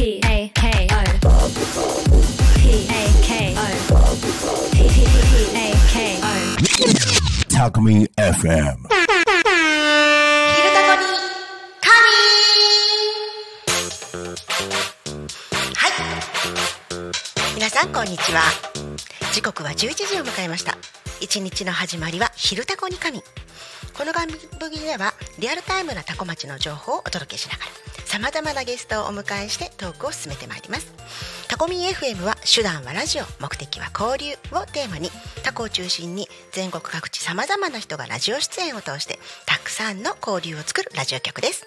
P A K O P A K O P P A K O Talk Me FM. 皆さんこんにちは。時刻は11時を迎えました。一日の始まりは昼タコに神。この番組ではリアルタイムなタコ町の情報をお届けしながらさまざまなゲストをお迎えしてトークを進めてまいります。タコミン FM は手段はラジオ目的は交流をテーマにタコを中心に全国各地さまざまな人がラジオ出演を通してたくさんの交流を作るラジオ局です。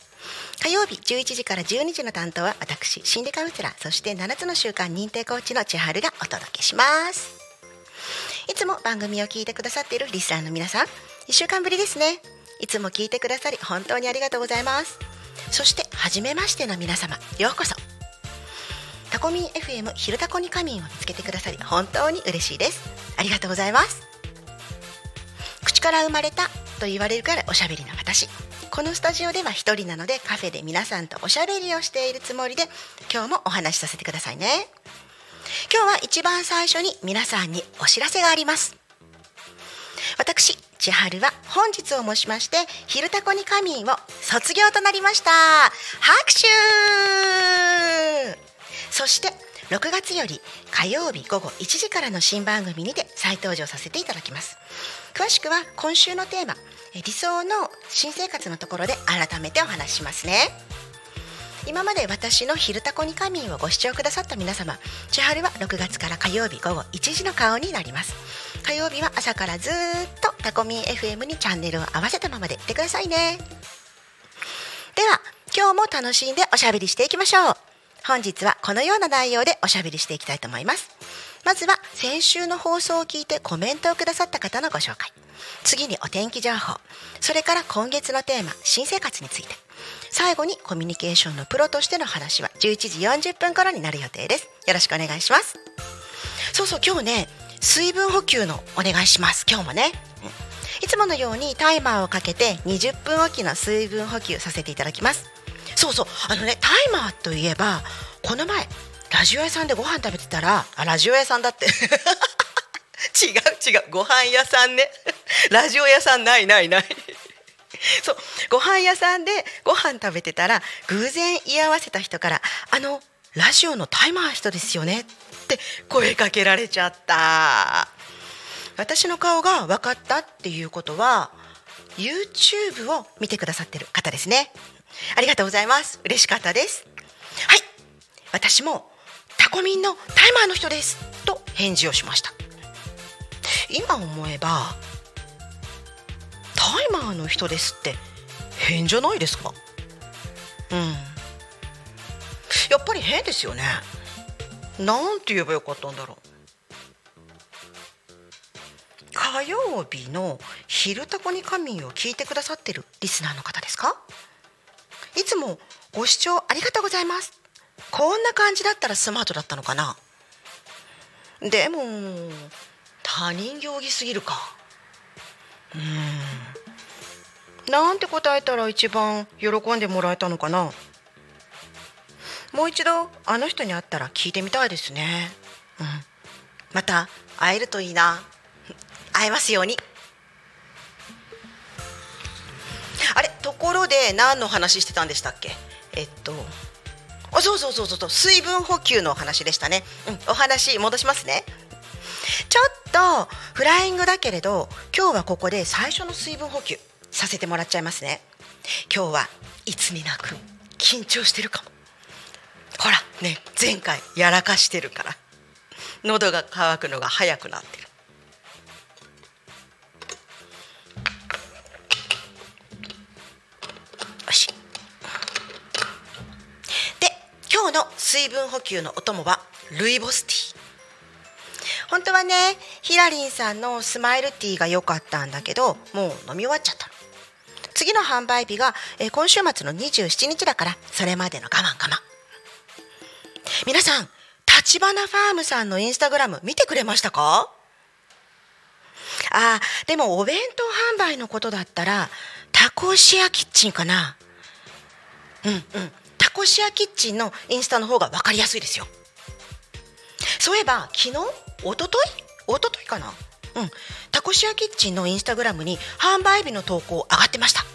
火曜日11時から12時の担当は私心理カウンセラーそして7つの習慣認定コーチの千春がお届けします。いつも番組を聞いてくださっているリスナーの皆さん1週間ぶりですね。いつも聞いてくださり本当にありがとうございます。そして初めましての皆様ようこそ。タコミン FM 昼タコに仮眠を見つけてくださり本当に嬉しいです。ありがとうございます。口から生まれたと言われるからおしゃべりな私。このスタジオでは一人なのでカフェで皆さんとおしゃべりをしているつもりで今日もお話しさせてくださいね。今日は一番最初に皆さんにお知らせがあります。私千春は本日をもしまして「昼タコに仮眠」を卒業となりました。拍手！そして6月より火曜日午後1時からの新番組にて再登場させていただきます。詳しくは今週のテーマえ理想の新生活のところで改めてお話ししますね。今まで私の「昼タコに仮眠」をご視聴くださった皆様千春は6月から火曜日午後1時の顔になります。火曜日は朝からずっとタコミン FM にチャンネルを合わせたままでいってくださいね。では今日も楽しんでおしゃべりしていきましょう。本日はこのような内容でおしゃべりしていきたいと思います。まずは先週の放送を聞いてコメントをくださった方のご紹介。次にお天気情報。それから今月のテーマ新生活について。最後にコミュニケーションのプロとしての話は11時40分頃になる予定です。よろしくお願いします。そうそう今日ね水分補給のお願いします。今日もね、うんいつものようにタイマーをかけて20分おきの水分補給させていただきます。そうそうあのねタイマーといえばこの前ラジオ屋さんでご飯食べてたらあラジオ屋さんだって。違う違う。ご飯屋さんね。ラジオ屋さんないないない。そう。ご飯屋さんでご飯食べてたら偶然居合わせた人から「あのラジオのタイマー人ですよね」って声かけられちゃった。私の顔が分かったっていうことは YouTube を見てくださってる方ですね。ありがとうございます。嬉しかったです。はい。私もコミンのタイマーの人ですと返事をしました今思えばタイマーの人ですって変じゃないですかうんやっぱり変ですよねなんて言えばよかったんだろう火曜日の「昼タコに仮眠」を聞いてくださってるリスナーの方ですかいつもご視聴ありがとうございますこんな感じだったらスマートだったのかな？でも他人行儀すぎるか。うん。なんて答えたら一番喜んでもらえたのかな？もう一度あの人に会ったら聞いてみたいですね。うん。また会えるといいな。会えますように。あれ？ところで何の話してたんでしたっけ？えっとそうそうそうそうそう。水分補給のお話でしたね、うん、お話戻しますね。ちょっとフライングだけれど今日はここで最初の水分補給させてもらっちゃいますね。今日はいつになく緊張してるかも。ほらね前回やらかしてるから。喉が渇くのが早くなってる。今日の水分補給のお供はルイボスティー。本当はねヒラリンさんのスマイルティーが良かったんだけどもう飲み終わっちゃった次の販売日が、えー今週末の27日だからそれまでの我慢我慢。皆さん立花ファームさんのインスタグラム見てくれましたか？あでもお弁当販売のことだったらタコシアキッチンかな。うんうん。タコシアキッチンのインスタの方が分かりやすいですよ。そういえば昨日？一昨日一昨日かな？うん。タコシアキッチンのインスタグラムに販売日の投稿上がってました。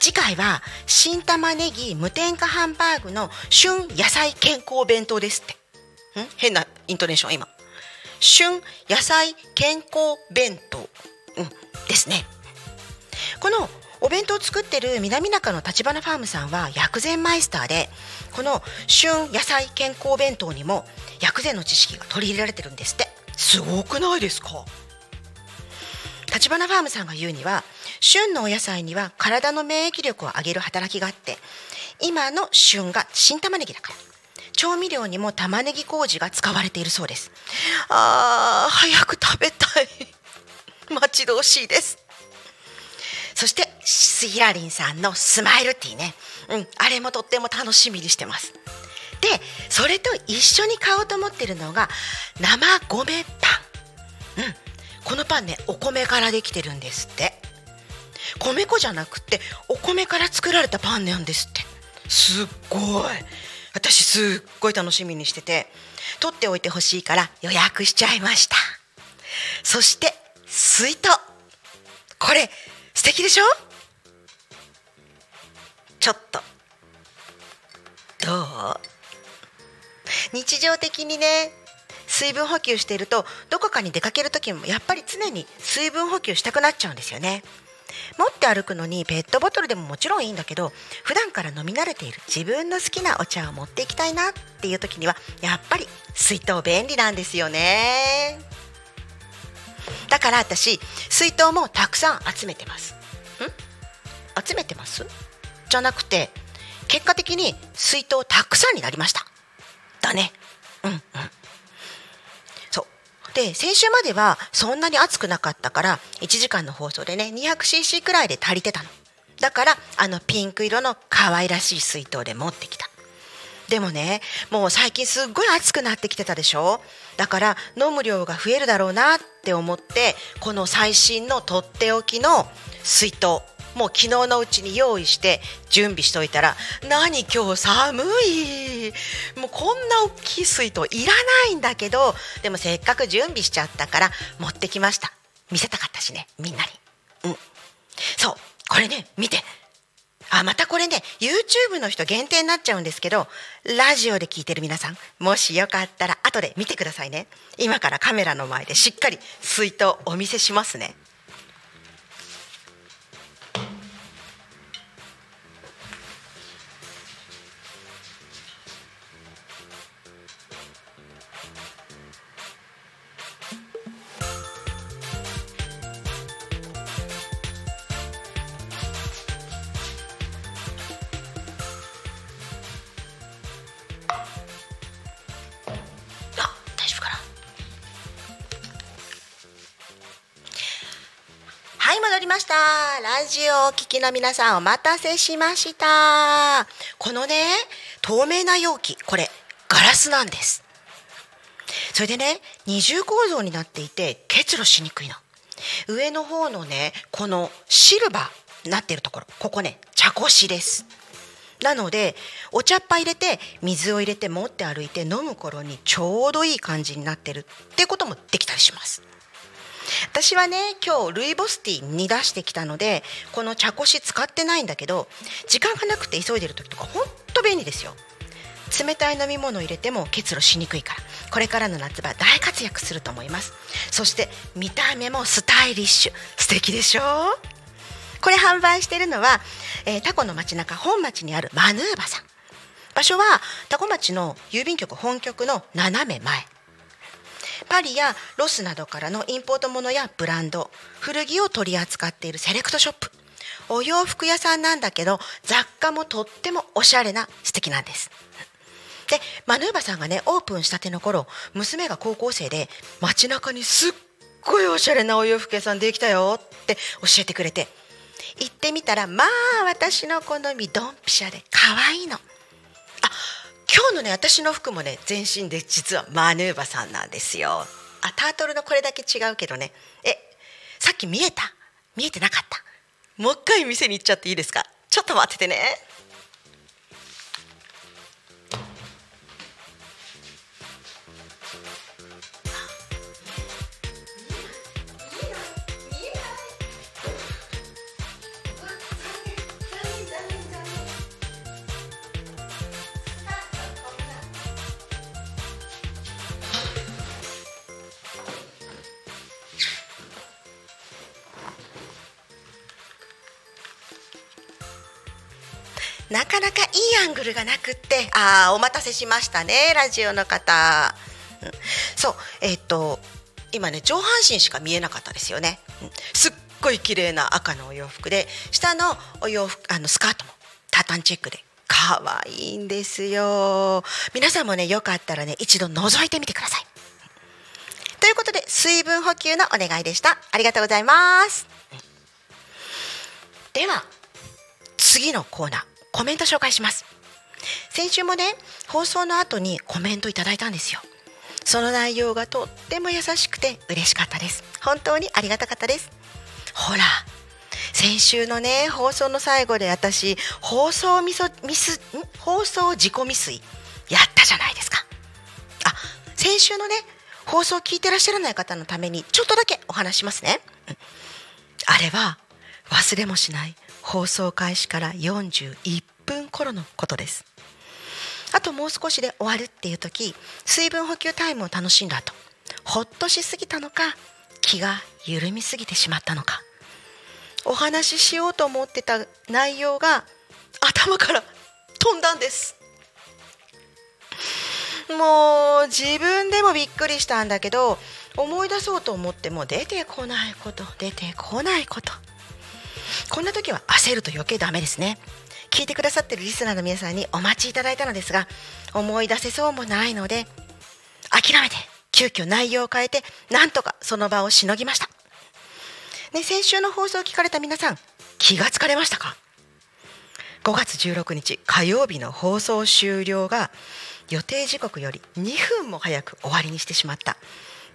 次回は新玉ねぎ無添加ハンバーグの旬野菜健康弁当ですって。ん？変なイントネーション今。旬野菜健康弁当、うん、ですね。このお弁当を作ってる南中の立花ファームさんは薬膳マイスターでこの旬野菜健康弁当にも薬膳の知識が取り入れられてるんですって。すごくないですか？立花ファームさんが言うには旬のお野菜には体の免疫力を上げる働きがあって今の旬が新玉ねぎだから。調味料にも玉ねぎ麹が使われているそうです。あー早く食べたい。待ち遠しいですそしてヒラリンさんのスマイルティーね、うん、あれもとっても楽しみにしてます。でそれと一緒に買おうと思ってるのが生米パン、うん、このパンねお米からできてるんですって。米粉じゃなくてお米から作られたパンなんですって。すっごい。私すっごい楽しみにしてて取っておいてほしいから予約しちゃいました。そして水筒。これ素敵でしょ？ちょっと。どう？日常的にね水分補給しているとどこかに出かける時もやっぱり常に水分補給したくなっちゃうんですよね。持って歩くのにペットボトルでももちろんいいんだけど普段から飲み慣れている自分の好きなお茶を持っていきたいなっていう時にはやっぱり水筒便利なんですよね。だから私水筒もたくさん集めてます。ん？集めてます？じゃなくて結果的に水筒たくさんになりました。だね。うんうん。そう。で先週まではそんなに暑くなかったから1時間の放送でね 200cc くらいで足りてたの。だからあのピンク色の可愛らしい水筒で持ってきた。でもねもう最近すっごい暑くなってきてたでしょ？だから飲む量が増えるだろうなって思ってこの最新のとっておきの水筒もう昨日のうちに用意して準備しといたら何今日寒いもうこんな大きい水筒いらないんだけどでもせっかく準備しちゃったから持ってきました。見せたかったしねみんなに。うん。そうこれね見て。あまたこれね YouTube の人限定になっちゃうんですけどラジオで聞いてる皆さんもしよかったら後で見てくださいね。今からカメラの前でしっかり水筒お見せしますね。ました。ラジオをお聞きの皆さんお待たせしました。このね透明な容器これガラスなんです。それでね二重構造になっていて結露しにくいの。上の方のねこのシルバーになってるところここね茶こしです。なのでお茶っ葉入れて水を入れて持って歩いて飲む頃にちょうどいい感じになってるってこともできたりします。私はね今日ルイボスティーに出してきたのでこの茶こし使ってないんだけど時間がなくて急いでる時とかほんと便利ですよ。冷たい飲み物を入れても結露しにくいからこれからの夏場大活躍すると思います。そして見た目もスタイリッシュ。素敵でしょ？うこれ販売しているのは、えータコの街中本町にあるマヌーバさん。場所はタコ町の郵便局本局の斜め前。パリやロスなどからのインポートものやブランド古着を取り扱っているセレクトショップ。お洋服屋さんなんだけど雑貨もとってもおしゃれな素敵なんです。でマヌーバさんがねオープンしたての頃娘が高校生で街中にすっごいおしゃれなお洋服屋さんできたよって教えてくれて。行ってみたらまあ私の好みドンピシャで可愛いの。今日のね私の服もね全身で実はマヌーバさんなんですよ。あタートルのこれだけ違うけどね。えさっき見えた？見えてなかった？もう一回店に行っちゃっていいですか？ちょっと待っててね。いいアングルがなくってあーお待たせしましたねラジオの方、うん。そうえっ、と今ね上半身しか見えなかったですよね、うん。すっごい綺麗な赤のお洋服で下のお洋服あのスカートもタタンチェックで。可愛いんですよ。皆さんもねよかったらね一度覗いてみてください。ということで水分補給のお願いでした。ありがとうございます。では次のコーナー。コメント紹介します。先週もね放送の後にコメントいただいたんですよ。その内容がとっても優しくて嬉しかったです。本当にありがたかったです。ほら先週のね放送の最後で私放送ミソミスん放送自己未遂やったじゃないですか。あ先週のね放送を聞いてらっしゃらない方のためにちょっとだけお話ししますね、うん。あれは忘れもしない。放送開始から41分頃のことです。あともう少しで終わるっていう時水分補給タイムを楽しんだ後ほっとしすぎたのか気が緩みすぎてしまったのか。お話ししようと思ってた内容が頭から飛んだんです。もう自分でもびっくりしたんだけど思い出そうと思っても出てこないこと出てこないこと。こんな時は焦ると余計ダメですね。聞いてくださってるリスナーの皆さんにお待ちいただいたのですが思い出せそうもないので諦めて急遽内容を変えてなんとかその場をしのぎました、ね、先週の放送を聞かれた皆さん気がつかれましたか？5月16日火曜日の放送終了が予定時刻より2分も早く終わりにしてしまった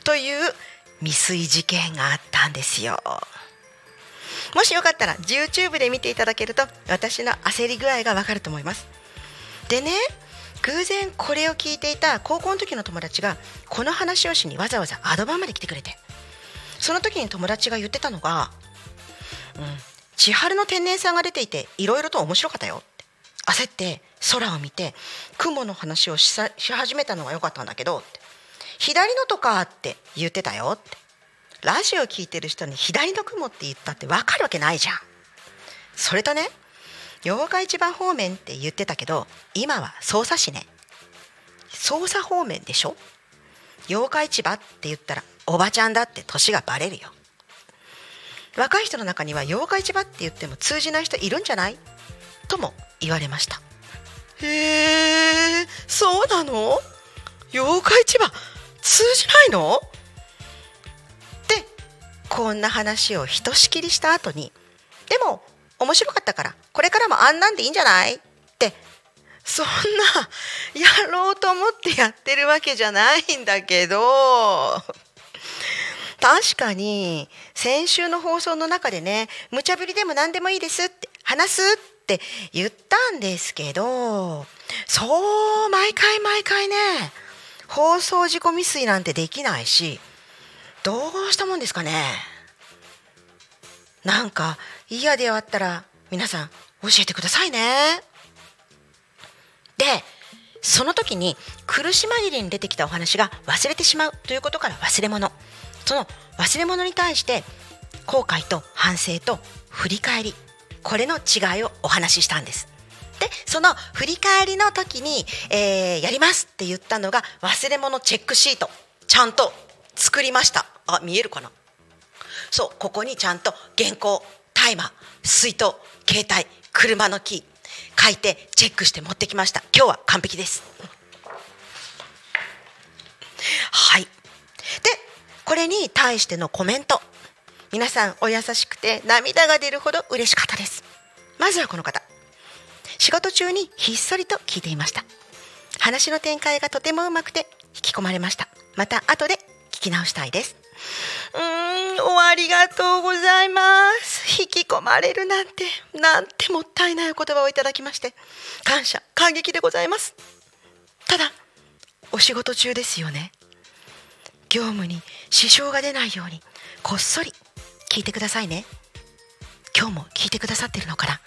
という未遂事件があったんですよ。もしよかったら YouTube で見ていただけると私の焦り具合がわかると思います。でね偶然これを聞いていた高校の時の友達がこの話をしにわざわざアドバンまで来てくれて。その時に友達が言ってたのが「うん、千春の天然さんが出ていていろいろと面白かったよ」って。焦って空を見て雲の話をし始めたのが良かったんだけどって。左のとかって言ってたよって。ラジオ聞いてる人に左の雲って言ったって分かるわけないじゃん。それとね八日市場方面って言ってたけど今は匝瑳市ね。匝瑳方面でしょ？八日市場って言ったらおばちゃんだって年がバレるよ。若い人の中には八日市場って言っても通じない人いるんじゃない？とも言われました。へえそうなの？八日市場通じないの？こんな話をひとしきりした後にでも面白かったからこれからもあんなんでいいんじゃない？ってそんな やろうと思ってやってるわけじゃないんだけど 確かに先週の放送の中でね無茶ぶりでも何でもいいですって話すって言ったんですけどそう毎回毎回ね放送事故未遂なんてできないしどうしたもんですかね？なんか嫌であったら皆さん教えてくださいね。でその時に苦し紛れに出てきたお話が忘れてしまうということから忘れ物。その忘れ物に対して後悔と反省と振り返り。これの違いをお話ししたんです。でその振り返りの時に、えーやりますって言ったのが忘れ物チェックシート。ちゃんと作りました。あ見えるかな？そうここにちゃんと原稿タイマー水筒携帯車のキー書いてチェックして持ってきました。今日は完璧です。はい。でこれに対してのコメント。皆さんお優しくて涙が出るほど嬉しかったです。まずはこの方。仕事中にひっそりと聞いていました。話の展開がとてもうまくて引き込まれました。また後で聞き直したいです。うーんおありがとうございます。引き込まれるなんてなんてもったいないお言葉をいただきまして感謝感激でございます。ただお仕事中ですよね。業務に支障が出ないようにこっそり聞いてくださいね。今日も聞いてくださってるのかな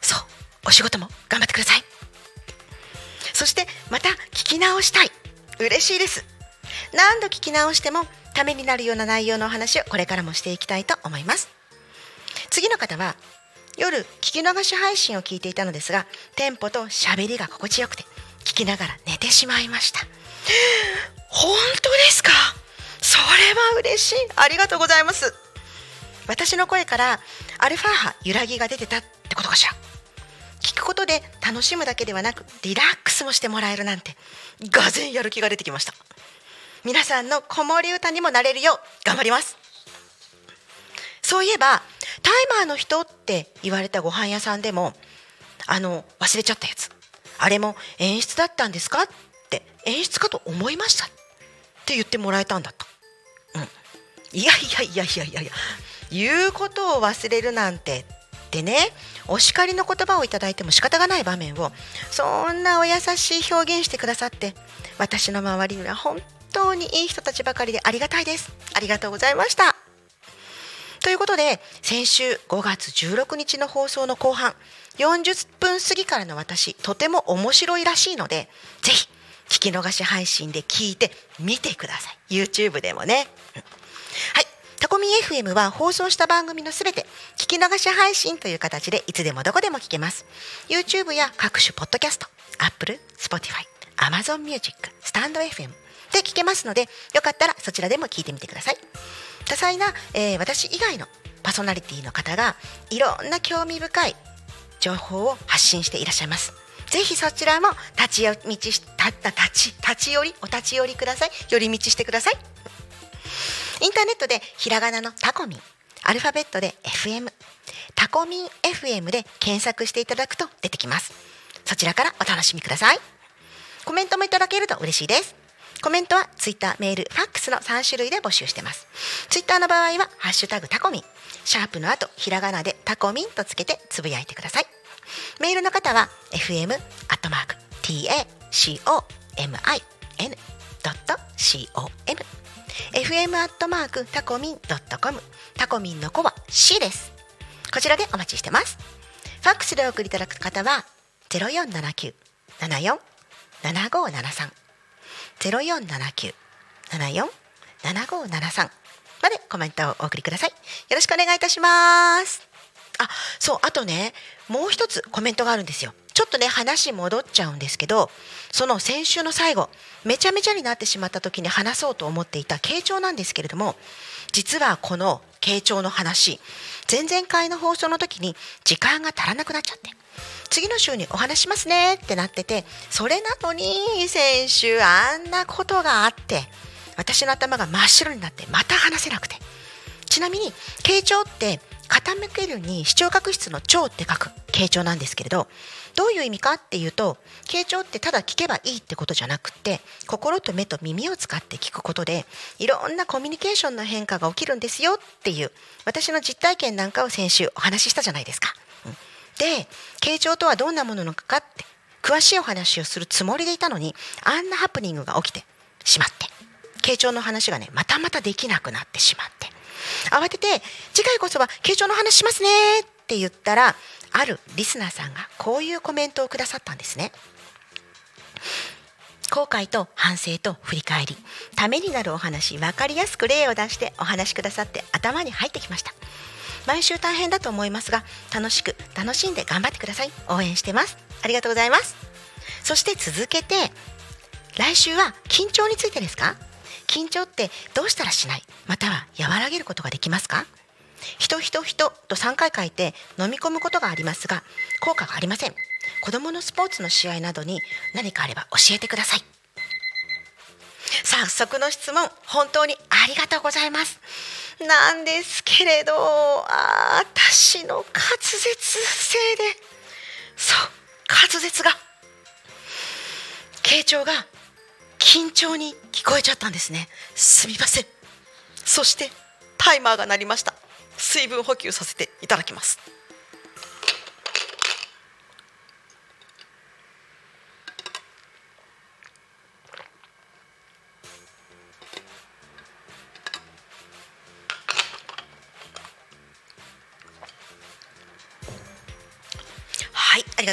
そうお仕事も頑張ってください。そしてまた聞き直したい。嬉しいです。何度聞き直してもためになるような内容のお話をこれからもしていきたいと思います。次の方は夜聞き逃し配信を聞いていたのですがテンポと喋りが心地よくて聞きながら寝てしまいました。本当ですか？それは嬉しい。ありがとうございます。私の声からアルファ波揺らぎが出てたってことかしら。聞くことで楽しむだけではなくリラックスもしてもらえるなんてがぜんやる気が出てきました。皆さんの子守歌にもなれるよう頑張ります。そういえばタイマーの人って言われたご飯屋さんでもあの忘れちゃったやつ。あれも演出だったんですかって演出かと思いましたって言ってもらえたんだと、うん、いやいやいやいやいやいや言うことを忘れるなんてってねお叱りの言葉をいただいても仕方がない場面をそんなお優しい表現してくださって私の周りには本当にいい人たちばかりでありがたいです。ありがとうございました。ということで先週5月16日の放送の後半40分過ぎからの私とても面白いらしいのでぜひ聞き逃し配信で聞いてみてください。YouTube でもね、はい。タコミン FM は放送した番組のすべて聞き流し配信という形でいつでもどこでも聞けます。YouTube や各種ポッドキャスト Apple、Spotify、Amazon Music、スタンド FM で聞けますのでよかったらそちらでも聞いてみてください。多彩な、えー私以外のパーソナリティの方がいろんな興味深い情報を発信していらっしゃいます。ぜひそちらも立ち寄り道し立った立ち立ち寄りお立ち寄りください。寄り道してください。インターネットでひらがなのタコミンアルファベットで FM タコミン FM で検索していただくと出てきます。そちらからお楽しみください。コメントもいただけると嬉しいです。コメントはツイッター、メール、ファックスの3種類で募集してます。ツイッターの場合はハッシュタグタコミン。シャープの後ひらがなでタコミンとつけてつぶやいてください。メールの方は fm アットマーク tacomin.com fm アットマークタコミンドットコム。タコミンの子は C です。こちらでお待ちしてます。ファックスでお送りいただく方は0479 74 7573 0479 74 7573までコメントをお送りください。よろしくお願いいたします。あそうあとねもう一つコメントがあるんですよ。ちょっとね話戻っちゃうんですけどその先週の最後めちゃめちゃになってしまった時に話そうと思っていた傾聴なんですけれども実はこの傾聴の話前々回の放送の時に時間が足らなくなっちゃって。次の週にお話しますねってなっててそれなのに先週あんなことがあって私の頭が真っ白になってまた話せなくてちなみに傾聴って傾けるに視聴覚室の聴って書く傾聴なんですけれどどういう意味かっていうと傾聴ってただ聞けばいいってことじゃなくって心と目と耳を使って聞くことでいろんなコミュニケーションの変化が起きるんですよっていう私の実体験なんかを先週お話ししたじゃないですか。うんで傾聴とはどんなものなのかって詳しいお話をするつもりでいたのにあんなハプニングが起きてしまって。傾聴の話がねまたまたできなくなってしまって。慌てて次回こそは傾聴の話しますねって言ったらあるリスナーさんがこういうコメントをくださったんですね。後悔と反省と振り返り。ためになるお話分かりやすく例を出してお話しくださって頭に入ってきました。毎週大変だと思いますが楽しく楽しんで頑張ってください。応援してます。ありがとうございます。そして続けて来週は緊張についてですか？緊張ってどうしたらしない？または和らげることができますか？人人人と3回書いて飲み込むことがありますが効果がありません。子供のスポーツの試合などに何かあれば教えてください。早速の質問本当にありがとうございます。なんですけれどあ私の滑舌性でそう滑舌が傾聴が緊張に聞こえちゃったんですね。すみません。そしてタイマーが鳴りました。水分補給させていただきます。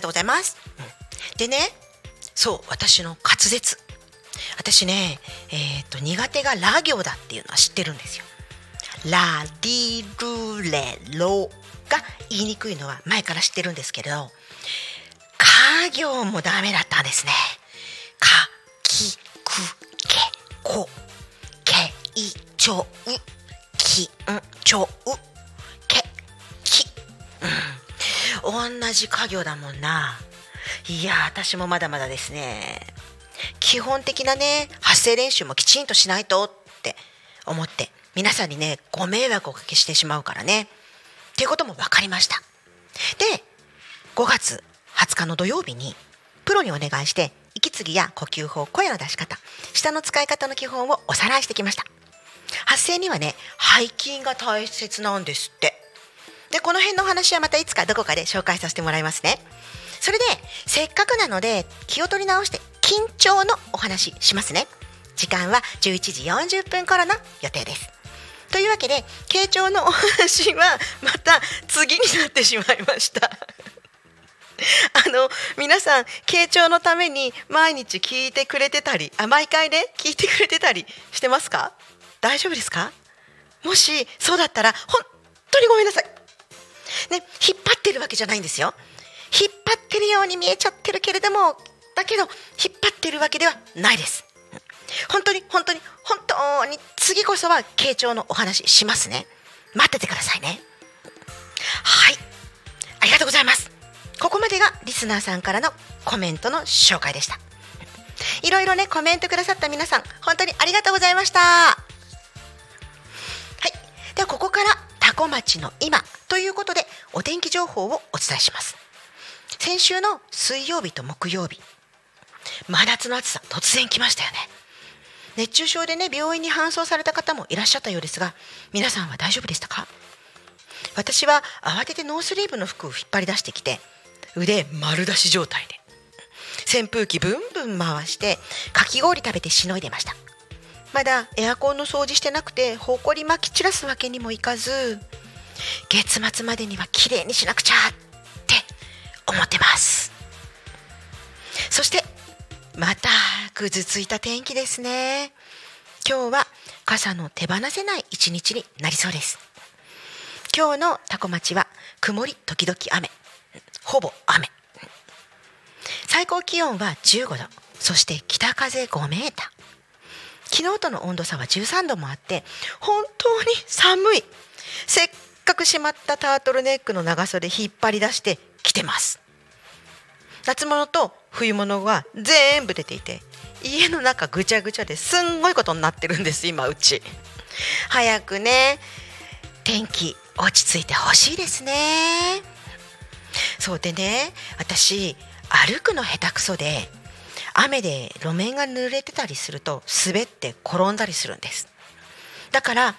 とうございます。でねそう私の滑舌。私ねえっ、と苦手がラ行だっていうのは知ってるんですよ。ラディルレロが言いにくいのは前から知ってるんですけれど家行もダメだったんですね。かきくけこけいちょうきんちょうけき。うん。同じ家業だもんな。いや私もまだまだですね。基本的なね発声練習もきちんとしないとって思って皆さんにねご迷惑をおかけしてしまうからね。っていうことも分かりました。で5月20日の土曜日にプロにお願いして息継ぎや呼吸法声の出し方舌の使い方の基本をおさらいしてきました。発声にはね背筋が大切なんですって。でこの辺の話はまたいつかどこかで紹介させてもらいますね。それでせっかくなので気を取り直して緊張のお話しますね。時間は11時40分頃の予定です。というわけで傾聴のお話はまた次になってしまいました。あの皆さん傾聴のために毎日聞いてくれてたりあ毎回ね聞いてくれてたりしてますか？大丈夫ですか？もしそうだったら本当にごめんなさい。ね引っ張ってるわけじゃないんですよ。引っ張ってるように見えちゃってるけれどもだけど引っ張ってるわけではないです。本当に本当に本当に次こそは傾聴のお話しますね。待っててくださいね。はい。ありがとうございます。ここまでがリスナーさんからのコメントの紹介でした。いろいろねコメントくださった皆さん本当にありがとうございました。はい。ではここからタコ町の今ということでお天気情報をお伝えします。先週の水曜日と木曜日真夏の暑さ突然来ましたよね。熱中症でね病院に搬送された方もいらっしゃったようですが皆さんは大丈夫でしたか？私は慌ててノースリーブの服を引っ張り出してきて腕丸出し状態で扇風機ブンブン回してかき氷食べてしのいでました。まだエアコンの掃除してなくてほこりまき散らすわけにもいかず月末までにはきれいにしなくちゃって思ってます。そしてまたぐずついた天気ですね。今日は傘の手放せない一日になりそうです。今日のタコ町は曇り時々雨。ほぼ雨。最高気温は15度。そして北風5メーター。昨日との温度差は13度もあって本当に寒い。せっかくしまったタートルネックの長袖引っ張り出して着てます。夏物と冬物は全部出ていて家の中ぐちゃぐちゃですんごいことになってるんです今うち。早くね天気落ち着いてほしいですね。そうでね私歩くの下手くそで雨で路面が濡れてたりすると滑って転んだりするんです。だから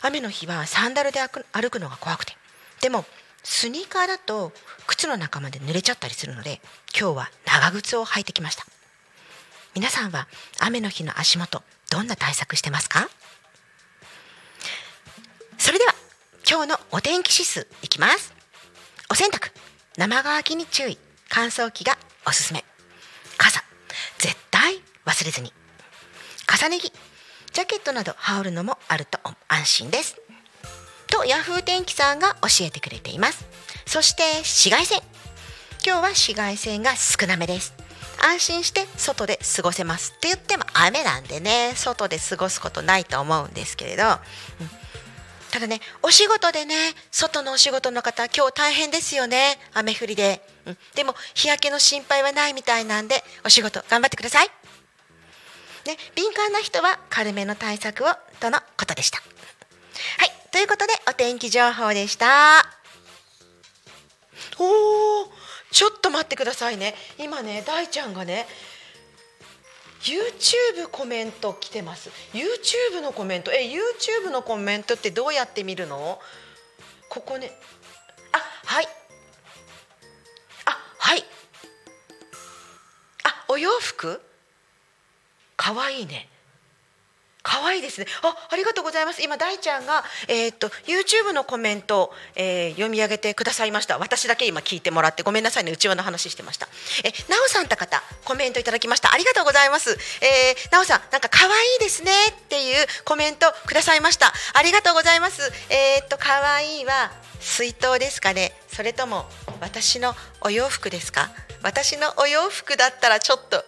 雨の日はサンダルで歩くのが怖くて。でもスニーカーだと靴の中まで濡れちゃったりするので今日は長靴を履いてきました。皆さんは雨の日の足元どんな対策してますか？それでは今日のお天気指数いきます。お洗濯生乾きに注意。乾燥機がおすすめ。傘。絶対忘れずに。重ね着。ジャケットなど羽織るのもあると安心です。とヤフー天気さんが教えてくれています。そして紫外線。今日は紫外線が少なめです。安心して外で過ごせますって言っても雨なんでね。外で過ごすことないと思うんですけれど、うん、ただねお仕事でね外のお仕事の方今日大変ですよね。雨降りで、うん、でも日焼けの心配はないみたいなんでお仕事頑張ってください。ね、敏感な人は軽めの対策をとのことでした。はい。ということでお天気情報でした。おーちょっと待ってくださいね。今ね大ちゃんがね YouTube コメント来てます。YouTube のコメント。え YouTube のコメントってどうやって見るの？ここね。あはい。あはい。あお洋服？かわいいね。可愛いですね。あ、ありがとうございます。今大ちゃんがえー、っと YouTube のコメント、えー、読み上げてくださいました。私だけ今聞いてもらってごめんなさいね。内輪の話してました。え、なおさんた方コメントいただきました。ありがとうございます。えー、なおさんなんか可愛いですねっていうコメントくださいました。ありがとうございます。えー、っと可愛いは水筒ですかね。それとも私のお洋服ですか？私のお洋服だったらちょっと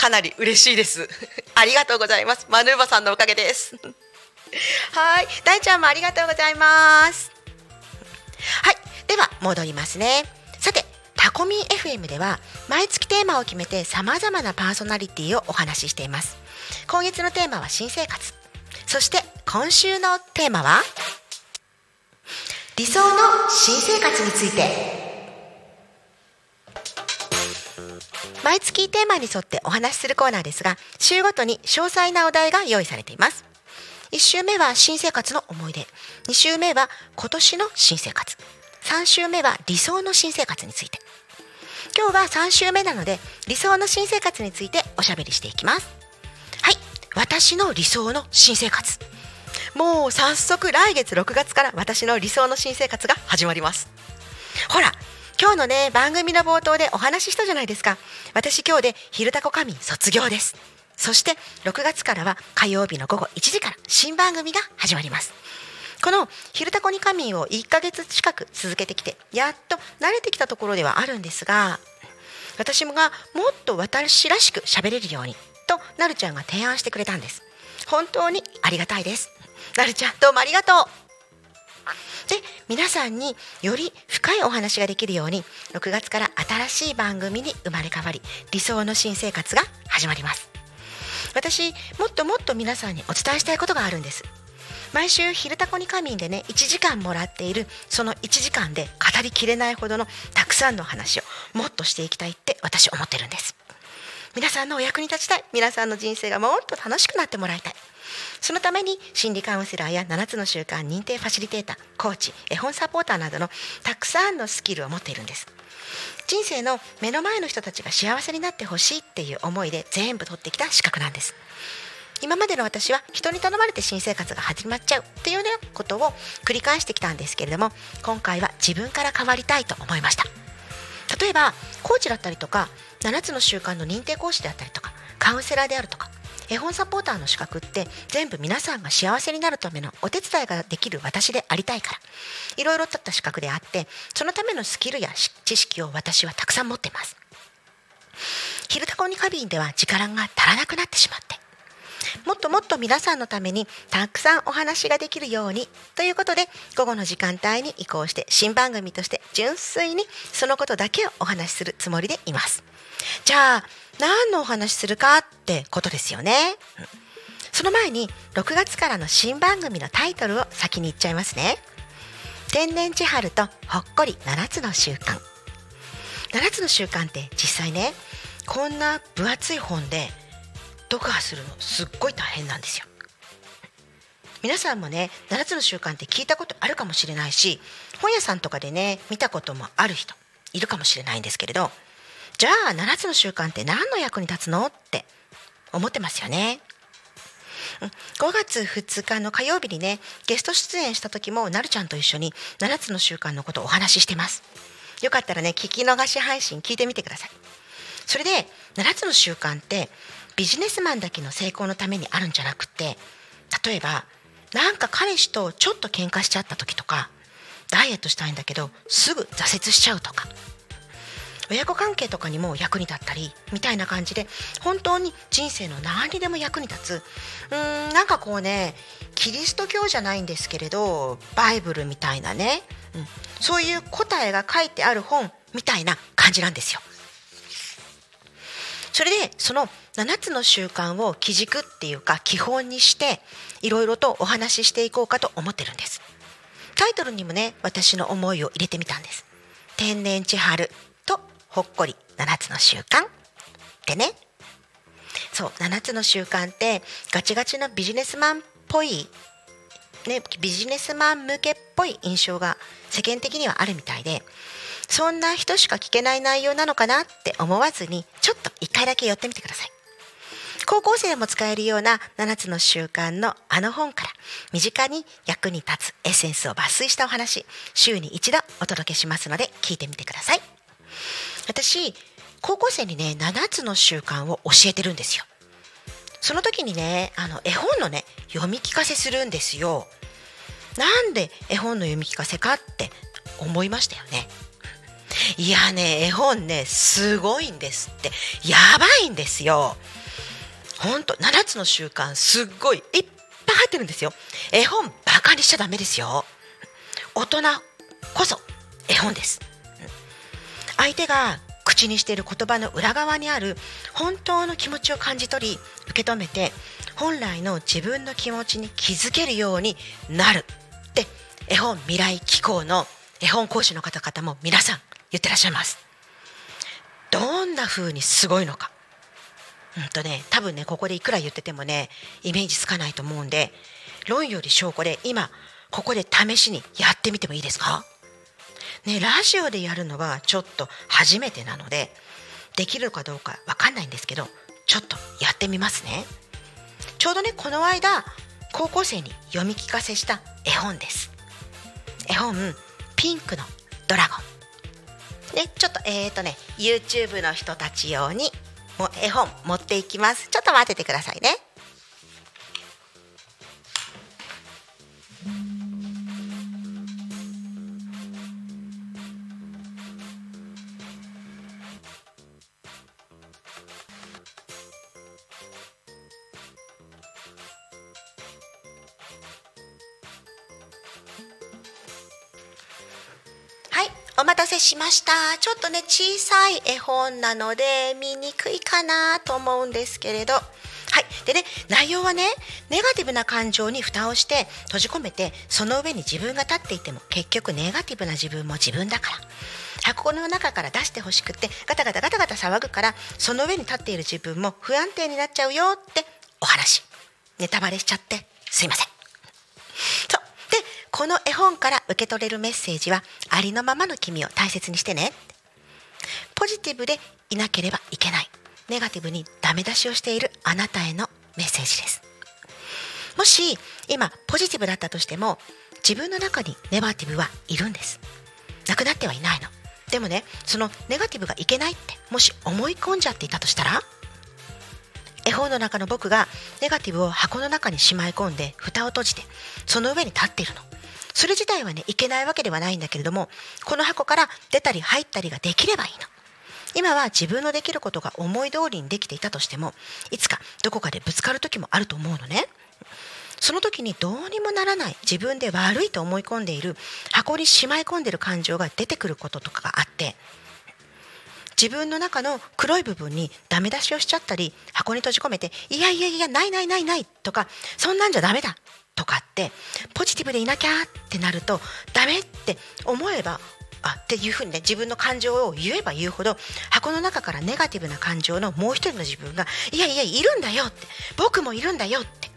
かなり嬉しいです。ありがとうございます。マヌーバさんのおかげです。はい。大ちゃんもありがとうございます。はい。では戻りますね。さてタコミン FM では毎月テーマを決めてさまざまなパーソナリティをお話ししています。今月のテーマは新生活。そして今週のテーマは理想の新生活について。毎月テーマに沿ってお話しするコーナーですが週ごとに詳細なお題が用意されています。1週目は新生活の思い出。2週目は今年の新生活。3週目は理想の新生活について。今日は3週目なので理想の新生活についておしゃべりしていきます。はい。私の理想の新生活。もう早速来月6月から私の理想の新生活が始まります。ほら今日のね番組の冒頭でお話ししたじゃないですか。私今日で「昼タコ神」卒業です。そして6月からは火曜日の午後1時から新番組が始まります。この「昼タコに仮眠」を1ヶ月近く続けてきてやっと慣れてきたところではあるんですが私もがもっと私らしく喋れるようにとなるちゃんが提案してくれたんです。本当にありがたいです。なるちゃんどうもありがとう。で皆さんにより深いお話ができるように6月から新しい番組に生まれ変わり理想の新生活が始まります。私もっともっと皆さんにお伝えしたいことがあるんです。毎週「昼タコに仮眠」でね1時間もらっているその1時間で語りきれないほどのたくさんの話をもっとしていきたいって私思ってるんです。皆さんのお役に立ちたい。皆さんの人生がもっと楽しくなってもらいたい。そのために心理カウンセラーや7つの習慣認定ファシリテーターコーチ絵本サポーターなどのたくさんのスキルを持っているんです。人生の目の前の人たちが幸せになってほしいっていう思いで全部取ってきた資格なんです。今までの私は人に頼まれて新生活が始まっちゃうっていうようなことを繰り返してきたんですけれども今回は自分から変わりたいと思いました。例えばコーチだったりとか7つの習慣の認定講師であったりとかカウンセラーであるとか絵本サポーターの資格って全部皆さんが幸せになるためのお手伝いができる私でありたいから。いろいろとった資格であってそのためのスキルや知識を私はたくさん持ってます。昼タコにカビンでは力が足らなくなってしまってもっともっと皆さんのためにたくさんお話ができるようにということで午後の時間帯に移行して新番組として純粋にそのことだけをお話しするつもりでいます。じゃあ何のお話するかってことですよね、その前に6月からの新番組のタイトルを先に言っちゃいますね。天然千春とほっこり7つの習慣。7つの習慣って実際ねこんな分厚い本で読破するのすっごい大変なんですよ。皆さんもね7つの習慣って聞いたことあるかもしれないし本屋さんとかでね見たこともある人いるかもしれないんですけれどじゃあ7つの習慣って何の役に立つのって思ってますよね。5月2日の火曜日にねゲスト出演した時もなるちゃんと一緒に7つの習慣のことをお話ししてます。よかったらね聞き逃し配信聞いてみてください。それで7つの習慣ってビジネスマンだけの成功のためにあるんじゃなくて例えばなんか彼氏とちょっと喧嘩しちゃった時とかダイエットしたいんだけどすぐ挫折しちゃうとか親子関係とかにも役に立ったりみたいな感じで本当に人生の何にでも役に立つうんなんかこうねキリスト教じゃないんですけれどバイブルみたいなね、うん、そういう答えが書いてある本みたいな感じなんですよ。それでその7つの習慣を基軸っていうか基本にしていろいろとお話ししていこうかと思ってるんです。タイトルにもね私の思いを入れてみたんです。天然千春とほっこり7つの習慣。ってねそう7つの習慣ってガチガチのビジネスマンっぽいね、ビジネスマン向けっぽい印象が世間的にはあるみたいでそんな人しか聞けない内容なのかなって思わずにちょっと一回だけ寄ってみてください。高校生も使えるような7つの習慣のあの本から身近に役に立つエッセンスを抜粋したお話週に一度お届けしますので聞いてみてください。私高校生にね7つの習慣を教えてるんですよ。その時にねあの絵本のね読み聞かせするんですよ。なんで絵本の読み聞かせかって思いましたよね。いやね絵本ねすごいんですって。やばいんですよ。ほんと7つの習慣すっごいいっぱい入ってるんですよ。絵本バカにしちゃダメですよ。大人こそ絵本です。相手が口にしている言葉の裏側にある本当の気持ちを感じ取り受け止めて本来の自分の気持ちに気づけるようになるって絵本未来機構の絵本講師の方々も皆さん言ってらっしゃいます。どんな風にすごいのか。うんとね多分ねここでいくら言っててもねイメージつかないと思うんで論より証拠で今ここで試しにやってみてもいいですか？ね、ラジオでやるのはちょっと初めてなのでできるかどうかわかんないんですけどちょっとやってみますね。ちょうどねこの間高校生に読み聞かせした絵本です。絵本ピンクのドラゴン。ねちょっとえっ、ー、とね YouTube の人たち用にもう絵本持っていきます。ちょっと待っててくださいね。しました。ちょっとね小さい絵本なので見にくいかなと思うんですけれど。はい。でね内容はねネガティブな感情に蓋をして閉じ込めてその上に自分が立っていても結局ネガティブな自分も自分だから。箱の中から出してほしくてガタガタガタガタ騒ぐからその上に立っている自分も不安定になっちゃうよってお話。ネタバレしちゃってすいません。そうこの絵本から受け取れるメッセージはありのままの君を大切にしてね。ポジティブでいなければいけない。ネガティブにダメ出しをしているあなたへのメッセージです。もし今ポジティブだったとしても自分の中にネガティブはいるんです。なくなってはいないの。でもねそのネガティブがいけないってもし思い込んじゃっていたとしたら絵本の中の僕がネガティブを箱の中にしまい込んで蓋を閉じてその上に立っているの。それ自体はねいけないわけではないんだけれどもこの箱から出たり入ったりができればいいの。今は自分のできることが思い通りにできていたとしてもいつかどこかでぶつかる時もあると思うのね。その時にどうにもならない自分で悪いと思い込んでいる箱にしまい込んでいる感情が出てくることとかがあって自分の中の黒い部分にダメ出しをしちゃったり箱に閉じ込めていやいやいやないないないないとかそんなんじゃダメだ。とかってポジティブでいなきゃってなるとダメって思えばあっていうふうにね自分の感情を言えば言うほど箱の中からネガティブな感情のもう一人の自分がいやいやいるんだよって僕もいるんだよって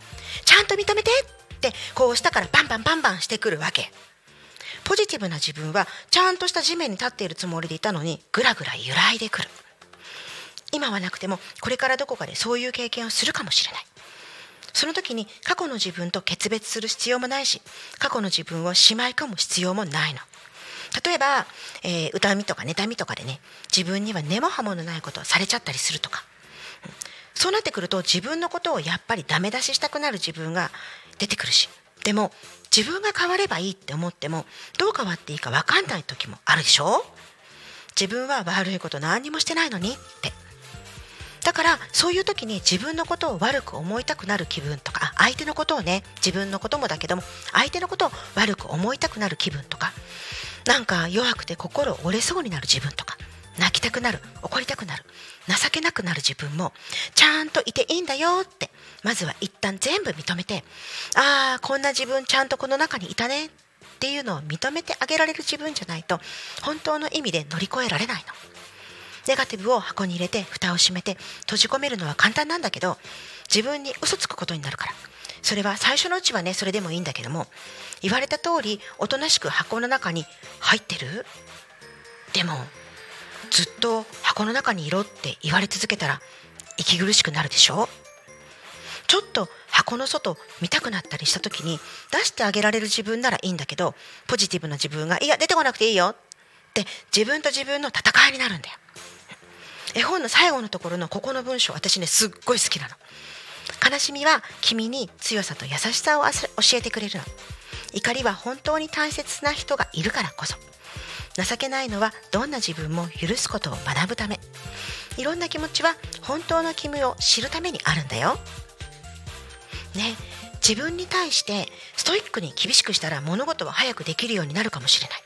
ちゃんと認めてってこう下からバンバンバンバンしてくるわけ。ポジティブな自分はちゃんとした地面に立っているつもりでいたのにぐらぐら揺らいでくる。今はなくてもこれからどこかでそういう経験をするかもしれない。その時に過去の自分と決別する必要もないし過去の自分をしまい込む必要もないの。例えば、えー、歌みとか妬みとかでね自分には根も葉ものないことをされちゃったりするとか、そうなってくると自分のことをやっぱりダメ出ししたくなる自分が出てくるし。でも自分が変わればいいって思ってもどう変わっていいか分かんない時もあるでしょ？自分は悪いこと何にもしてないのにって。だからそういう時に自分のことを悪く思いたくなる気分とか相手のことをね自分のこともだけども相手のことを悪く思いたくなる気分とかなんか弱くて心折れそうになる自分とか泣きたくなる怒りたくなる情けなくなる自分もちゃんといていいんだよってまずは一旦全部認めてああこんな自分ちゃんとこの中にいたねっていうのを認めてあげられる自分じゃないと本当の意味で乗り越えられないの。ネガティブを箱に入れて蓋を閉めて閉じ込めるのは簡単なんだけど自分に嘘つくことになるから。それは最初のうちはねそれでもいいんだけども言われた通りおとなしく箱の中に入ってる？でもずっと箱の中にいろって言われ続けたら息苦しくなるでしょ？ちょっと箱の外見たくなったりした時に出してあげられる自分ならいいんだけどポジティブな自分が「いや出てこなくていいよ」って自分と自分の戦いになるんだよ。絵本の最後のところのここの文章私ねすっごい好きなの。悲しみは君に強さと優しさを教えてくれるの。怒りは本当に大切な人がいるからこそ。情けないのはどんな自分も許すことを学ぶため。いろんな気持ちは本当の君を知るためにあるんだよ。ね、自分に対してストイックに厳しくしたら物事は早くできるようになるかもしれない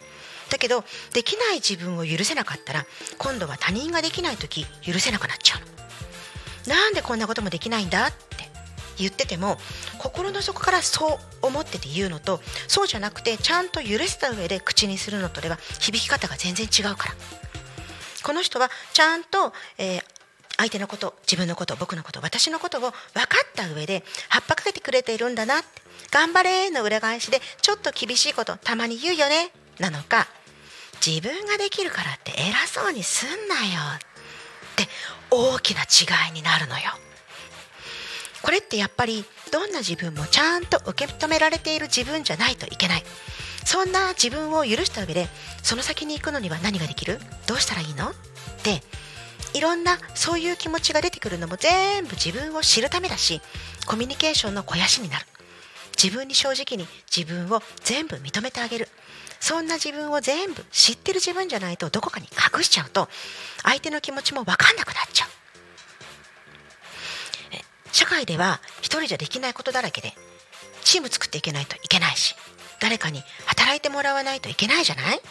だけどできない自分を許せなかったら今度は他人ができない時許せなくなっちゃうの。なんでこんなこともできないんだって言ってても心の底からそう思ってて言うのとそうじゃなくてちゃんと許した上で口にするのとでは響き方が全然違うから。この人はちゃんと、えー、相手のこと自分のこと僕のこと私のことを分かった上で葉っぱかけてくれているんだなって。頑張れの裏返しでちょっと厳しいことたまに言うよね。なのか自分ができるからって偉そうにすんなよ。って大きな違いになるのよ。これってやっぱりどんな自分もちゃんと受け止められている自分じゃないといけない。そんな自分を許した上でその先に行くのには何ができる？どうしたらいいの？っていろんなそういう気持ちが出てくるのも全部自分を知るためだしコミュニケーションの肥やしになる。自分に正直に自分を全部認めてあげる。そんな自分を全部知ってる自分じゃないとどこかに隠しちゃうと相手の気持ちも分かんなくなっちゃう。社会では一人じゃできないことだらけでチーム作っていけないといけないし誰かに働いてもらわないといけないじゃない？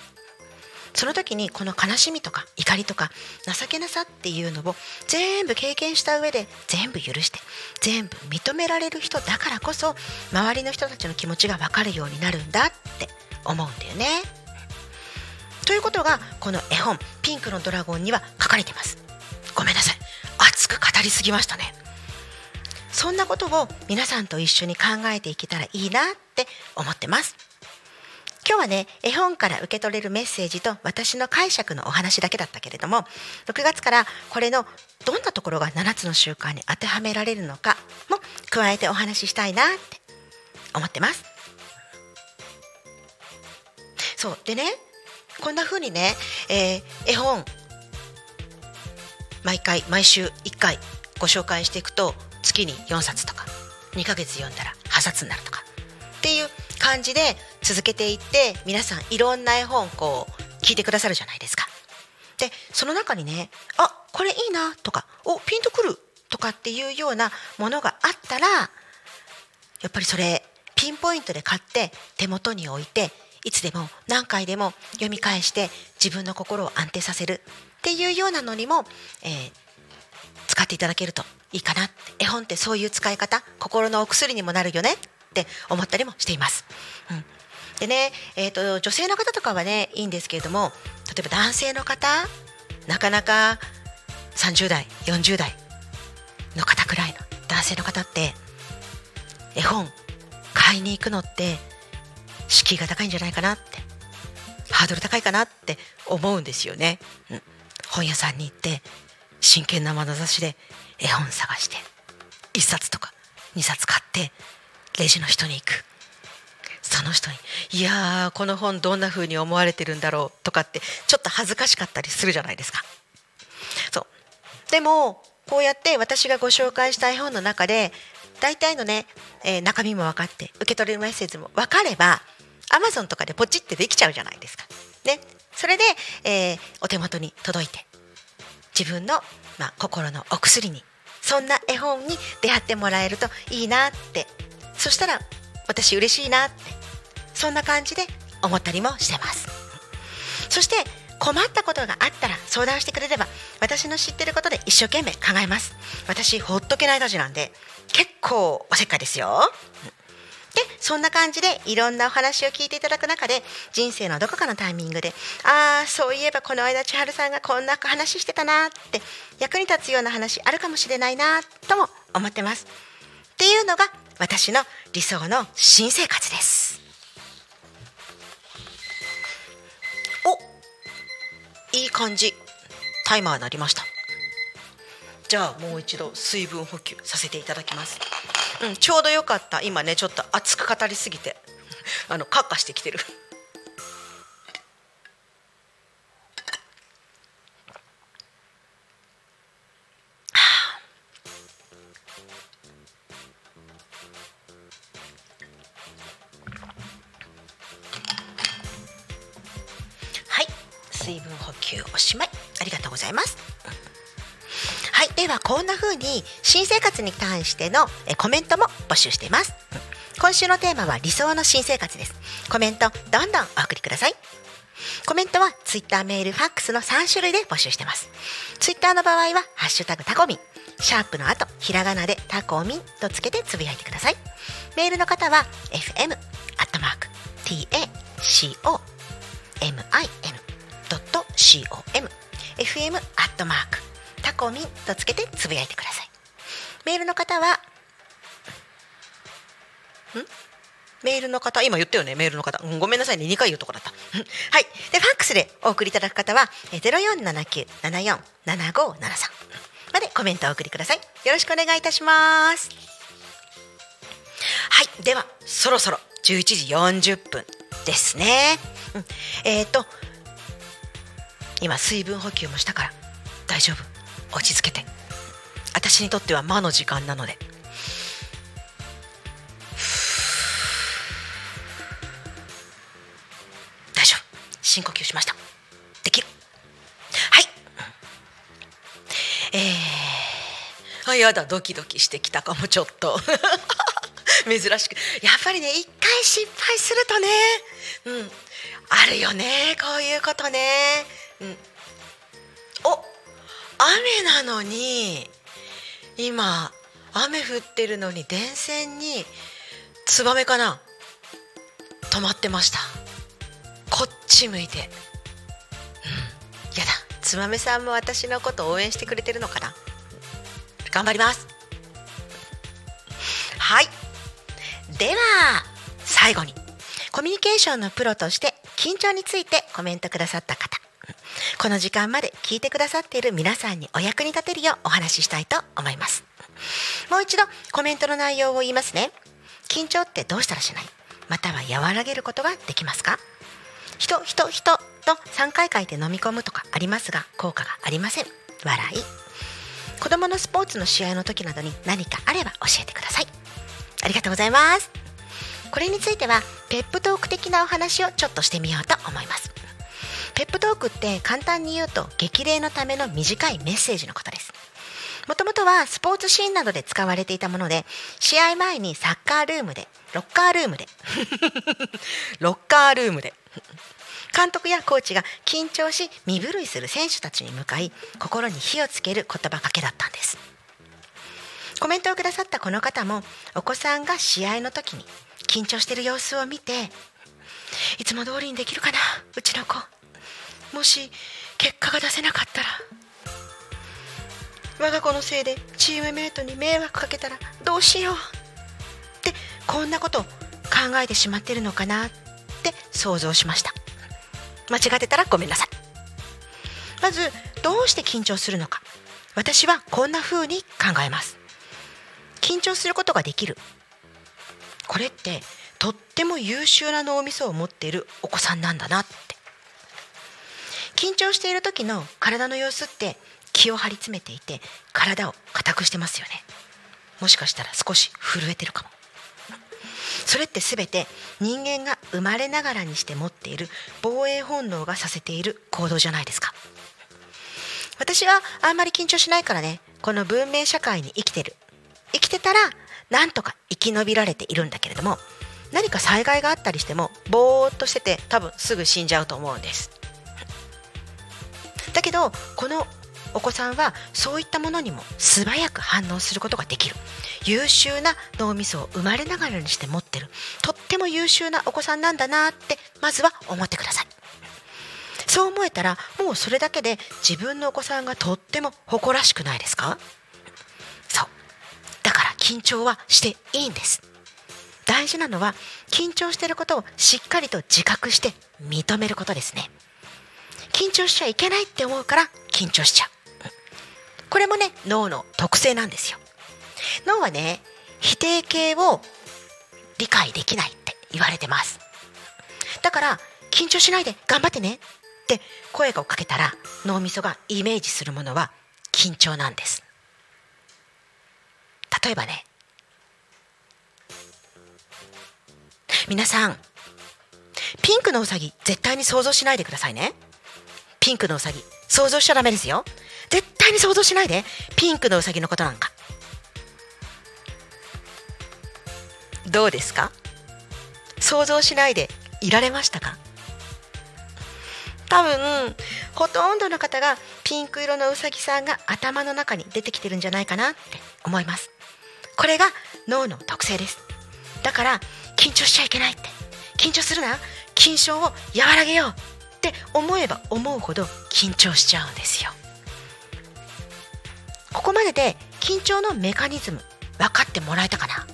その時にこの悲しみとか怒りとか情けなさっていうのを全部経験した上で全部許して全部認められる人だからこそ周りの人たちの気持ちが分かるようになるんだって。思うんだよね。ということがこの絵本「ピンクのドラゴン」には書かれてます。ごめんなさい。熱く語りすぎましたね。そんなことを皆さんと一緒に考えていけたらいいなって思ってます。今日はね絵本から受け取れるメッセージと私の解釈のお話だけだったけれども6月からこれのどんなところが7つの習慣に当てはめられるのかも加えてお話ししたいなって思ってます。そうでねこんな風にね、えー、絵本毎回毎週1回ご紹介していくと月に4冊とか2ヶ月読んだら8冊になるとかっていう感じで続けていって皆さんいろんな絵本こう聞いてくださるじゃないですか。でその中にねあこれいいなとかおピンとくるとかっていうようなものがあったらやっぱりそれピンポイントで買って手元に置いていつでも何回でも読み返して自分の心を安定させるっていうようなのにも、えー、使っていただけるといいかな絵本ってそういう使い方心のお薬にもなるよねって思ったりもしています。うんでね、えーと、女性の方とかはねいいんですけれども例えば男性の方なかなか30代40代の方くらいの男性の方って絵本買いに行くのって敷居が高いんじゃないかなって。ハードル高いかなって思うんですよね、うん、本屋さんに行って真剣な眼差しで絵本探して1冊とか2冊買ってレジの人に行く。その人に「いやーこの本どんな風に思われてるんだろう」とかってちょっと恥ずかしかったりするじゃないですか。そう。でもこうやって私がご紹介した絵本の中で大体のね、えー、中身も分かって受け取れるメッセージも分かればアマゾンとかでポチってできちゃうじゃないですか。ね、それで、えー、お手元に届いて自分の、まあ、心のお薬にそんな絵本に出会ってもらえるといいなって。そしたら私嬉しいなって。そんな感じで思ったりもしてます。そして困ったことがあったら相談してくれれば私の知ってることで一生懸命考えます。私ほっとけないたちなんで結構おせっかいですよ。でそんな感じでいろんなお話を聞いていただく中で人生のどこかのタイミングでああそういえばこの間千春さんがこんな話してたなって役に立つような話あるかもしれないなとも思ってます。っていうのが私の理想の新生活です。おいい感じ。タイマー鳴りました。じゃあもう一度水分補給させていただきます。うん、ちょうどよかった。今ねちょっと熱く語りすぎて。あのカッカしてきてる。はい。水分補給おしまい。ありがとうございます。はいではこんな風に新生活に関してのコメントも募集しています。今週のテーマは理想の新生活です。コメントどんどんお送りください。コメントはツイッターメールファックスの3種類で募集してます。ツイッターの場合はハッシュタグタコミ。ンシャープの後ひらがなでタコミンとつけてつぶやいてください。メールの方は fm アットマーク tacomin.com fm アットマークタコミンとつけてつぶやいてください。メールの方はん？メールの方今言ったよね？メールの方、うん、ごめんなさいね。2回言うとこだった。はい。でファックスでお送りいただく方は0479747573までコメントをお送りください。よろしくお願いいたします。はい。ではそろそろ11時40分ですね、うん、えっ、ー、と今水分補給もしたから大丈夫。落ち着けて。私にとっては魔の時間なので。大丈夫。深呼吸しました。できる。はい。えー、あやだ。ドキドキしてきたかもちょっと。珍しく。やっぱりね一回失敗するとねうん。あるよね。こういうことね。うん。お雨なのに今雨降ってるのに電線にツバメかな止まってました。こっち向いて。うん。やだ。ツバメさんも私のこと応援してくれてるのかな。頑張ります。はい。では最後にコミュニケーションのプロとして緊張についてコメントくださった方。この時間まで聞いてくださっている皆さんにお役に立てるようお話ししたいと思います。もう一度コメントの内容を言いますね。緊張ってどうしたらしない？または和らげることができますか？人人人と3回書いて飲み込むとかありますが効果がありません。笑い。子供のスポーツの試合の時などに何かあれば教えてください。ありがとうございます。これについてはペップトーク的なお話をちょっとしてみようと思います。ペップトークって簡単に言うと激励のための短いメッセージのことです。もともとはスポーツシーンなどで使われていたもので試合前にサッカールームでロッカールームで ロッカールームで監督やコーチが緊張し身震いする選手たちに向かい心に火をつける言葉かけだったんです。コメントをくださったこの方もお子さんが試合の時に緊張している様子を見ていつも通りにできるかなうちの子。もし結果が出せなかったら我が子のせいでチームメートに迷惑かけたらどうしようってこんなことを考えてしまってるのかなって想像しました。間違ってたらごめんなさい。まずどうして緊張するのか。私はこんな風に考えます。緊張することができる。これってとっても優秀な脳みそを持っているお子さんなんだなって。緊張している時の体の様子って気を張り詰めていて体を硬くしてますよね。もしかしたら少し震えてるかも。それって全て人間が生まれながらにして持っている防衛本能がさせている行動じゃないですか。私はあんまり緊張しないからねこの文明社会に生きてる。生きてたらなんとか生き延びられているんだけれども何か災害があったりしてもぼーっとしてて多分すぐ死んじゃうと思うんです。どこのお子さんはそういったものにも素早く反応することができる。優秀な脳みそを生まれながらにして持ってる。とっても優秀なお子さんなんだなってまずは思ってください。そう思えたらもうそれだけで自分のお子さんがとっても誇らしくないですか？そう。だから緊張はしていいんです。大事なのは緊張してることをしっかりと自覚して認めることですね。緊張しちゃいけないって思うから緊張しちゃう。これもね脳の特性なんですよ。脳はね否定形を理解できないって言われてます。だから緊張しないで頑張ってねって声をかけたら脳みそがイメージするものは緊張なんです。例えばね皆さんピンクのうさぎ絶対に想像しないでくださいね。ピンクのうさぎ想像しちゃダメですよ。絶対に想像しないで。ピンクのうさぎのことなんか。どうですか？想像しないでいられましたか？多分ほとんどの方がピンク色のうさぎさんが頭の中に出てきてるんじゃないかなって思います。これが脳の特性です。だから緊張しちゃいけないって。緊張するな。緊張を和らげよう。って思えば思うほど緊張しちゃうんですよ。ここまでで緊張のメカニズム分かってもらえたかな？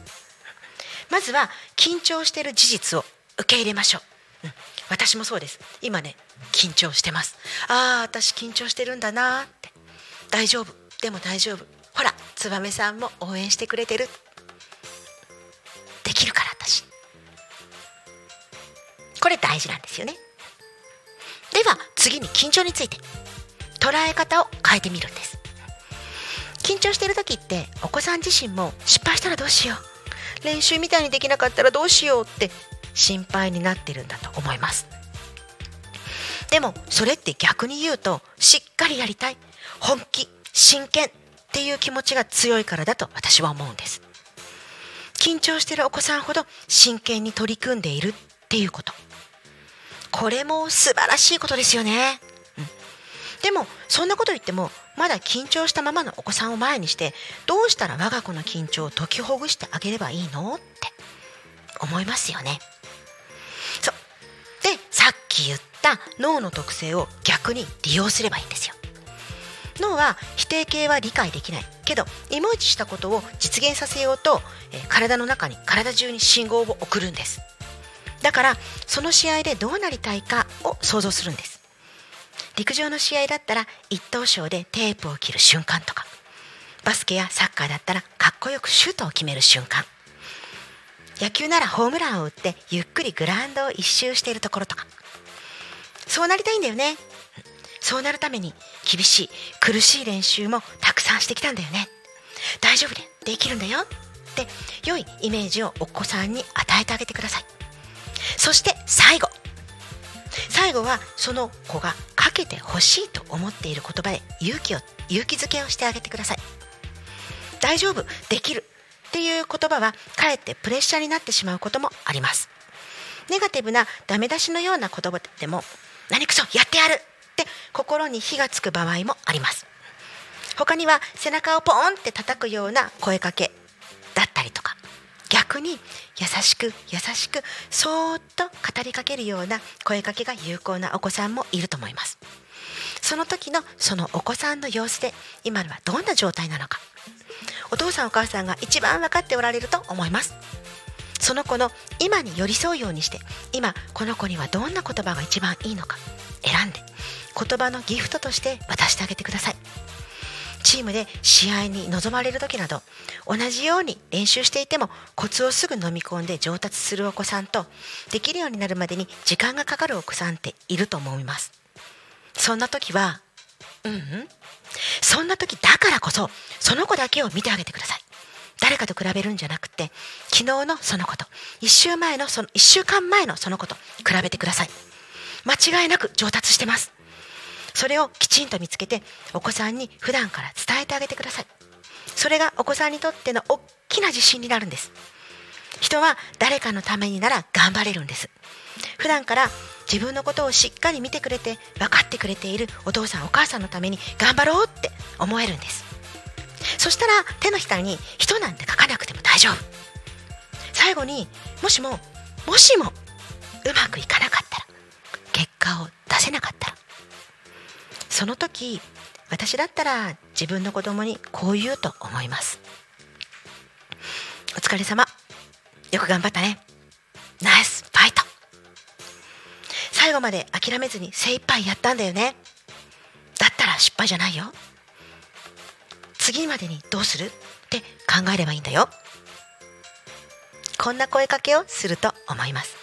まずは緊張している事実を受け入れましょう、うん、私もそうです。今ね緊張してます。ああ私緊張してるんだなって。大丈夫。でも大丈夫。ほら燕さんも応援してくれてる。できるから私。これ大事なんですよね。は次に緊張について捉え方を変えてみるんです。緊張してる時ってお子さん自身も失敗したらどうしよう。練習みたいにできなかったらどうしようって心配になってるんだと思います。でもそれって逆に言うとしっかりやりたい。本気真剣っていう気持ちが強いからだと私は思うんです。緊張してるお子さんほど真剣に取り組んでいるっていうこと。これも素晴らしいことですよね、うん、でもそんなこと言ってもまだ緊張したままのお子さんを前にしてどうしたら我が子の緊張を解きほぐしてあげればいいのって思いますよね。そう。でさっき言った脳の特性を逆に利用すればいいんですよ。脳は否定形は理解できない。けどイメージしたことを実現させようと、え、体の中に体中に信号を送るんです。だからその試合でどうなりたいかを想像するんです。陸上の試合だったら一等賞でテープを切る瞬間とかバスケやサッカーだったらかっこよくシュートを決める瞬間。野球ならホームランを打ってゆっくりグラウンドを一周しているところとか。そうなりたいんだよね。そうなるために厳しい苦しい練習もたくさんしてきたんだよね。大丈夫でできるんだよ。って良いイメージをお子さんに与えてあげてください。そして最後。最後はその子がかけてほしいと思っている言葉で勇気を勇気づけをしてあげてください。大丈夫できるっていう言葉はかえってプレッシャーになってしまうこともあります。ネガティブなダメ出しのような言葉でも何くそやってやるって心に火がつく場合もあります。他には背中をポーンって叩くような声かけ逆に優しく優しくそーっと語りかけるような声かけが有効なお子さんもいると思います。その時のそのお子さんの様子で今のはどんな状態なのか。お父さんお母さんが一番分かっておられると思います。その子の今に寄り添うようにして今この子にはどんな言葉が一番いいのか選んで言葉のギフトとして渡してあげてください。チームで試合に臨まれる時など同じように練習していてもコツをすぐ飲み込んで上達するお子さんとできるようになるまでに時間がかかるお子さんっていると思います。そんな時はうんうん。そんな時だからこそその子だけを見てあげてください。誰かと比べるんじゃなくて昨日のその子と1週前のその1週間前のその子と比べてください。間違いなく上達してます。それをきちんと見つけてお子さんに普段から伝えてあげてください。それがお子さんにとっての大きな自信になるんです。人は誰かのためになら頑張れるんです。普段から自分のことをしっかり見てくれて分かってくれているお父さんお母さんのために頑張ろうって思えるんです。そしたら手のひらに人なんて書かなくても大丈夫。最後にもしももしもうまくいかなかったら結果を出せなかったらその時私だったら自分の子供にこう言うと思います。お疲れ様。よく頑張ったね。ナイス。ファイト。最後まで諦めずに精一杯やったんだよね。だったら失敗じゃないよ。次までにどうする？って考えればいいんだよ。こんな声かけをすると思います。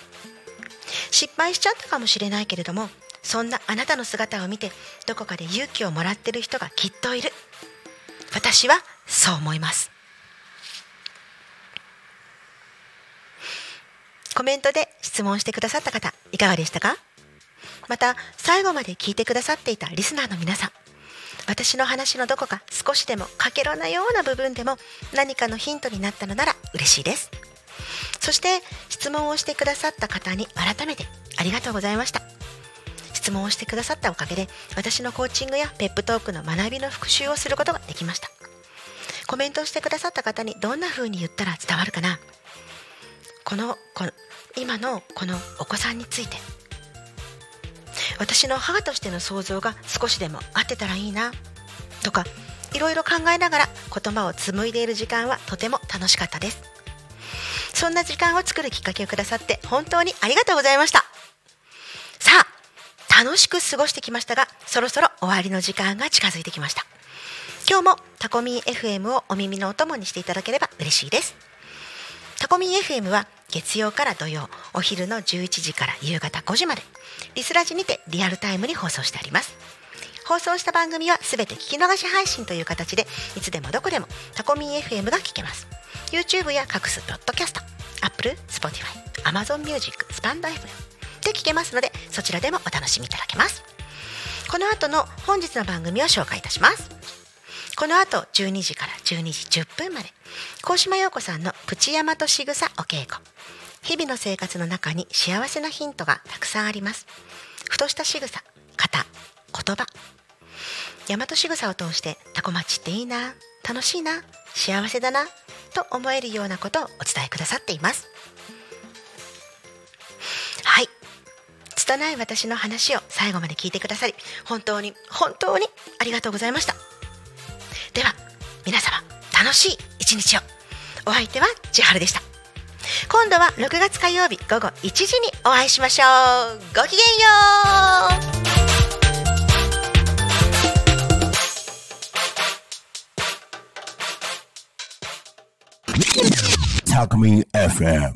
失敗しちゃったかもしれないけれどもそんなあなたの姿を見てどこかで勇気をもらってる人がきっといる。私はそう思います。コメントで質問してくださった方いかがでしたか？また最後まで聞いてくださっていたリスナーの皆さん私の話のどこか少しでもかけろなような部分でも何かのヒントになったのなら嬉しいです。そして質問をしてくださった方に改めてありがとうございました。質問をしてくださったおかげで私のコーチングやペップトークの学びの復習をすることができました。コメントをしてくださった方にどんな風に言ったら伝わるかな。このこの今のこのお子さんについて。私の母としての想像が少しでも合ってたらいいなとかいろいろ考えながら言葉を紡いでいる時間はとても楽しかったです。そんな時間を作るきっかけをくださって本当にありがとうございました。さあ楽しく過ごしてきましたがそろそろ終わりの時間が近づいてきました。今日もタコミン FM をお耳のお供にしていただければ嬉しいです。タコミン FM は月曜から土曜お昼の11時から夕方5時までリスラジにてリアルタイムに放送してあります。放送した番組はすべて聞き逃し配信という形でいつでもどこでもタコミン FM が聞けます。YouTube や各種ポッドキャスト Apple、Spotify、Amazon Music、スタンド FM で聞けますのでそちらでもお楽しみいただけます。この後の本日の番組を紹介いたします。この後12時から12時10分まで高島陽子さんのプチヤマと仕草お稽古。日々の生活の中に幸せなヒントがたくさんあります。ふとした仕草型言葉。大和仕草を通してタコ町っていいな楽しいな幸せだなと思えるようなことをお伝えくださっています。拙い私の話を最後まで聞いてくださり本当に本当にありがとうございました。では皆様楽しい一日を。お相手は千春でした。今度は6月火曜日午後1時にお会いしましょう。ごきげんよう。Talk Me FM.